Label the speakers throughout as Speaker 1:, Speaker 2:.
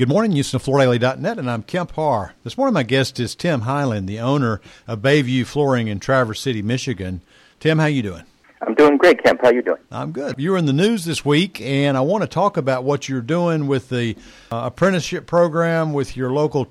Speaker 1: Good morning, HoustonFloorDaily.net, and I'm Kemp Harr. This morning, my guest is Tim Highland, the owner of Bayview Flooring in Traverse City, Michigan. Tim, how you doing?
Speaker 2: I'm doing great, Kemp. How you doing?
Speaker 1: I'm good. You were in the news this week, and I want to talk about what you're doing with the uh, apprenticeship program with your local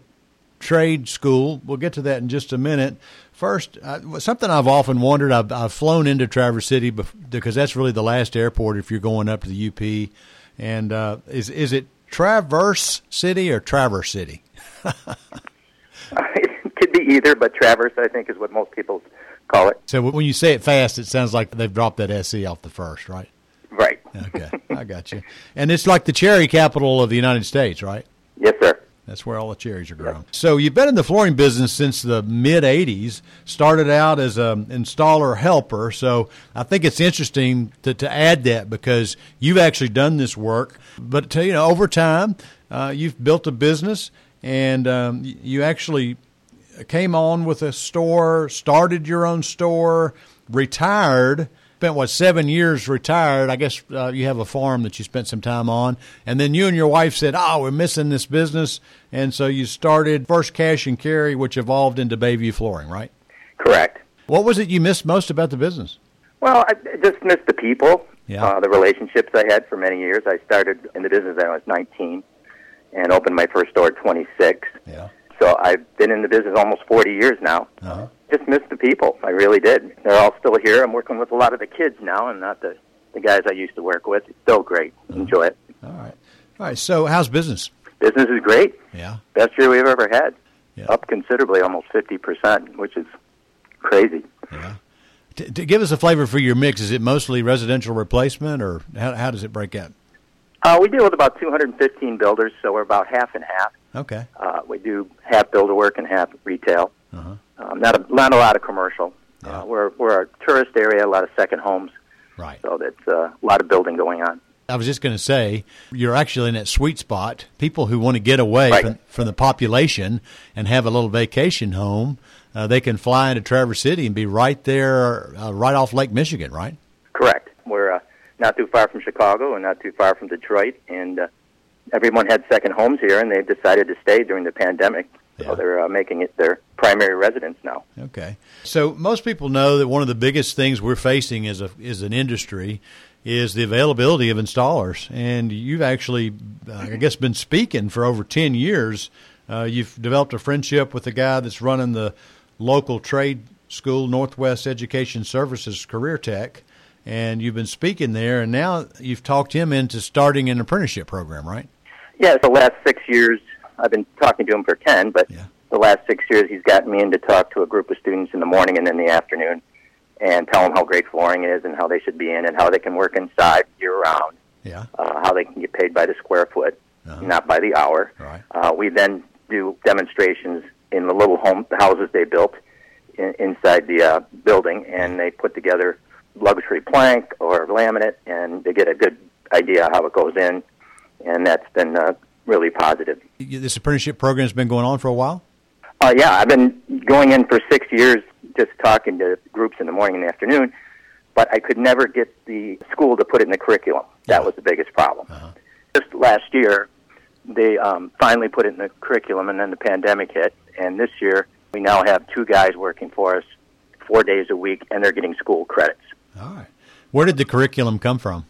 Speaker 1: trade school. We'll get to that in just a minute. First, uh, something I've often wondered. I've, I've flown into Traverse City because that's really the last airport if you're going up to the UP. And uh, is is it Traverse City or Traverse City?
Speaker 2: it could be either, but Traverse, I think, is what most people call it.
Speaker 1: So when you say it fast, it sounds like they've dropped that SE off the first, right?
Speaker 2: Right.
Speaker 1: Okay, I got you. And it's like the cherry capital of the United States, right?
Speaker 2: Yes, sir.
Speaker 1: That's where all the cherries are grown. Yep. So you've been in the flooring business since the mid '80s. Started out as an installer helper. So I think it's interesting to, to add that because you've actually done this work. But to, you know, over time, uh, you've built a business, and um, you actually came on with a store, started your own store, retired spent what seven years retired. I guess uh, you have a farm that you spent some time on, and then you and your wife said, "Oh, we're missing this business," and so you started First Cash and Carry, which evolved into Bayview Flooring, right?
Speaker 2: Correct.
Speaker 1: What was it you missed most about the business?
Speaker 2: Well, I just missed the people,
Speaker 1: yeah.
Speaker 2: uh, the relationships I had for many years. I started in the business when I was 19 and opened my first store at 26.
Speaker 1: Yeah.
Speaker 2: So I've been in the business almost 40 years now.
Speaker 1: Uh-huh
Speaker 2: just miss the people. I really did. They're all still here. I'm working with a lot of the kids now, and not the the guys I used to work with. It's still great. Enjoy it.
Speaker 1: All right. All right. So, how's business?
Speaker 2: Business is great.
Speaker 1: Yeah.
Speaker 2: Best year we've ever had.
Speaker 1: Yeah.
Speaker 2: Up considerably, almost fifty percent, which is crazy.
Speaker 1: Yeah. To, to, give us a flavor for your mix, is it mostly residential replacement, or how, how does it break out?
Speaker 2: Uh, we deal with about 215 builders, so we're about half and half.
Speaker 1: Okay.
Speaker 2: Uh, we do half builder work and half retail.
Speaker 1: Uh-huh.
Speaker 2: Um, not a not a lot of commercial.
Speaker 1: Yeah.
Speaker 2: Uh, we're we're a tourist area, a lot of second homes.
Speaker 1: Right.
Speaker 2: So that's uh, a lot of building going on.
Speaker 1: I was just going to say, you're actually in that sweet spot. People who want to get away
Speaker 2: Right.
Speaker 1: from, from the population and have a little vacation home, uh, they can fly into Traverse City and be right there, uh, right off Lake Michigan, right?
Speaker 2: Correct. We're uh, not too far from Chicago and not too far from Detroit, and uh, everyone had second homes here, and they've decided to stay during the pandemic.
Speaker 1: Yeah.
Speaker 2: So they're uh, making it their primary residence now.
Speaker 1: Okay. So most people know that one of the biggest things we're facing as a as an industry is the availability of installers, and you've actually, I guess, been speaking for over ten years. Uh, you've developed a friendship with the guy that's running the local trade school, Northwest Education Services Career Tech, and you've been speaking there, and now you've talked him into starting an apprenticeship program, right?
Speaker 2: Yeah, the last six years, I've been talking to him for 10, but
Speaker 1: Yeah.
Speaker 2: The last six years, he's gotten me in to talk to a group of students in the morning and in the afternoon and tell them how great flooring is and how they should be in and how they can work inside year round,
Speaker 1: Yeah.
Speaker 2: uh, how they can get paid by the square foot,
Speaker 1: Uh-huh.
Speaker 2: not by the hour.
Speaker 1: All right.
Speaker 2: Uh, we then do demonstrations in the little home the houses they built in, inside the uh, building, and they put together luxury plank or laminate, and they get a good idea how it goes in, and that's been uh, really positive.
Speaker 1: This apprenticeship program has been going on for a while.
Speaker 2: Uh, yeah, I've been going in for six years, just talking to groups in the morning and the afternoon, but I could never get the school to put it in the curriculum. That was the biggest problem.
Speaker 1: Uh-huh.
Speaker 2: Just last year, they um, finally put it in the curriculum, and then the pandemic hit. And this year, we now have two guys working for us four days a week, and they're getting school credits.
Speaker 1: All right. Where did the curriculum come from?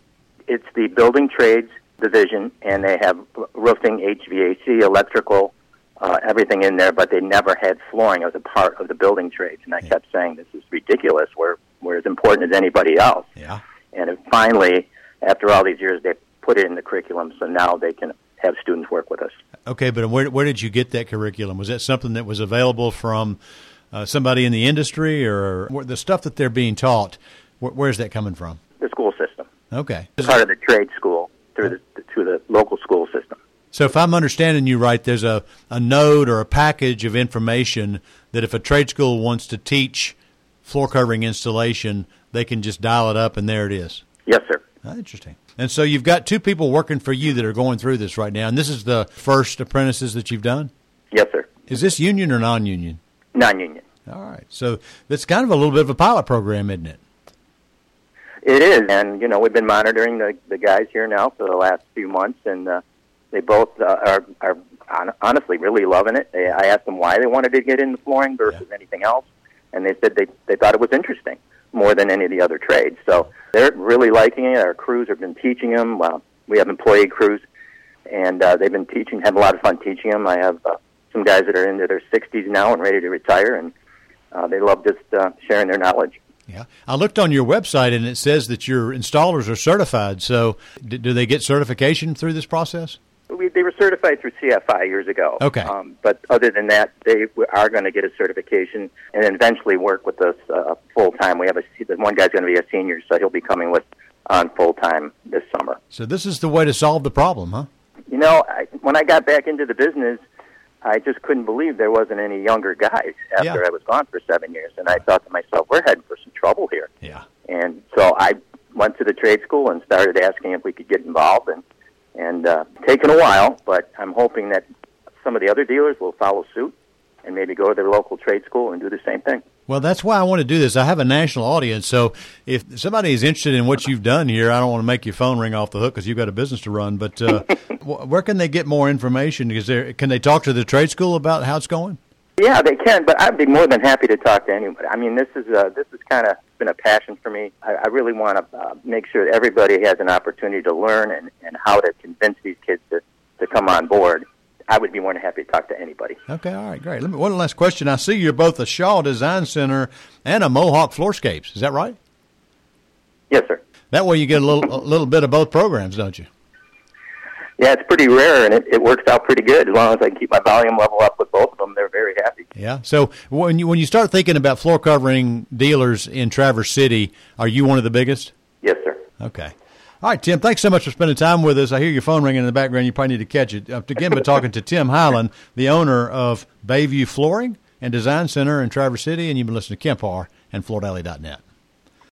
Speaker 2: It's the building trades division, and they have roofing, HVAC, electrical, uh, everything in there, but they never had flooring as a part of the building trades. And I
Speaker 1: Yeah.
Speaker 2: kept saying, this is ridiculous. We're, we're as important as anybody else.
Speaker 1: Yeah.
Speaker 2: And finally, after all these years, they put it in the curriculum, so now they can have students work with us.
Speaker 1: Okay, but where where did you get that curriculum? Was that something that was available from uh, somebody in the industry, or the stuff that they're being taught? Where, where's that coming from?
Speaker 2: The school system,
Speaker 1: Okay.
Speaker 2: part of the trade school through the through the local school system.
Speaker 1: So if I'm understanding you right, there's a, a node or a package of information that if a trade school wants to teach floor covering installation, they can just dial it up and there it is.
Speaker 2: Yes, sir.
Speaker 1: Ah, interesting. And so you've got two people working for you that are going through this right now, and this is the first apprentices that you've done.
Speaker 2: Yes, sir.
Speaker 1: Is this union or non-union?
Speaker 2: Non-union.
Speaker 1: All right. So that's kind of a little bit of a pilot program, isn't it?
Speaker 2: It is, and you know we've been monitoring the the guys here now for the last few months, and uh, they both uh, are are honestly really loving it. They, I asked them why they wanted to get into flooring versus yeah. anything else, and they said they they thought it was interesting more than any of the other trades. So they're really liking it. Our crews have been teaching them. Well, we have employee crews, and uh, they've been teaching. Have a lot of fun teaching them. I have uh, some guys that are into their 60s now and ready to retire, and uh, they love just uh, sharing their knowledge.
Speaker 1: Yeah, I looked on your website and it says that your installers are certified. So, do, do they get certification through this process?
Speaker 2: They were certified through CFI years ago.
Speaker 1: Okay. Um,
Speaker 2: but other than that, they are going to get a certification and then eventually work with us uh, full time. We have a one guy's going to be a senior, so he'll be coming with on full time this summer.
Speaker 1: So this is the way to solve the problem, huh?
Speaker 2: You know, I, when I got back into the business, I just couldn't believe there wasn't any younger guys after yeah. I was gone for seven years, and I thought to myself, we're heading for some trouble here.
Speaker 1: Yeah.
Speaker 2: And so I went to the trade school and started asking if we could get involved, and and uh, taken a while, but I'm hoping that some of the other dealers will follow suit and maybe go to their local trade school and do the same thing.
Speaker 1: Well, that's why I want to do this. I have a national audience, so if somebody is interested in what you've done here, I don't want to make your phone ring off the hook because you've got a business to run. But uh, where can they get more information? Is there can they talk to the trade school about how it's going?
Speaker 2: Yeah, they can, but I'd be more than happy to talk to anybody. I mean, this is uh, this has kind of been a passion for me. I, I really want to uh, make sure that everybody has an opportunity to learn and, and how to convince these kids to, to come on board. I would be more than happy to talk to anybody.
Speaker 1: Okay, all right, great. Let me, one last question. I see you're both a Shaw Design Center and a Mohawk Floorscapes. Is that right?
Speaker 2: Yes, sir.
Speaker 1: That way you get a little a little bit of both programs, don't you?
Speaker 2: Yeah, it's pretty rare, and it, it works out pretty good. As long as I can keep my volume level up with both of them, they're very happy.
Speaker 1: Yeah. So when you when you start thinking about floor covering dealers in Traverse City, are you one of the biggest?
Speaker 2: Yes, sir.
Speaker 1: Okay. All right, Tim, thanks so much for spending time with us. I hear your phone ringing in the background. You probably need to catch it. Uh, again, but talking to Tim Highland, the owner of Bayview Flooring and Design Center in Traverse City, and you've been listening to Kemp Harr and FloorDaily.net.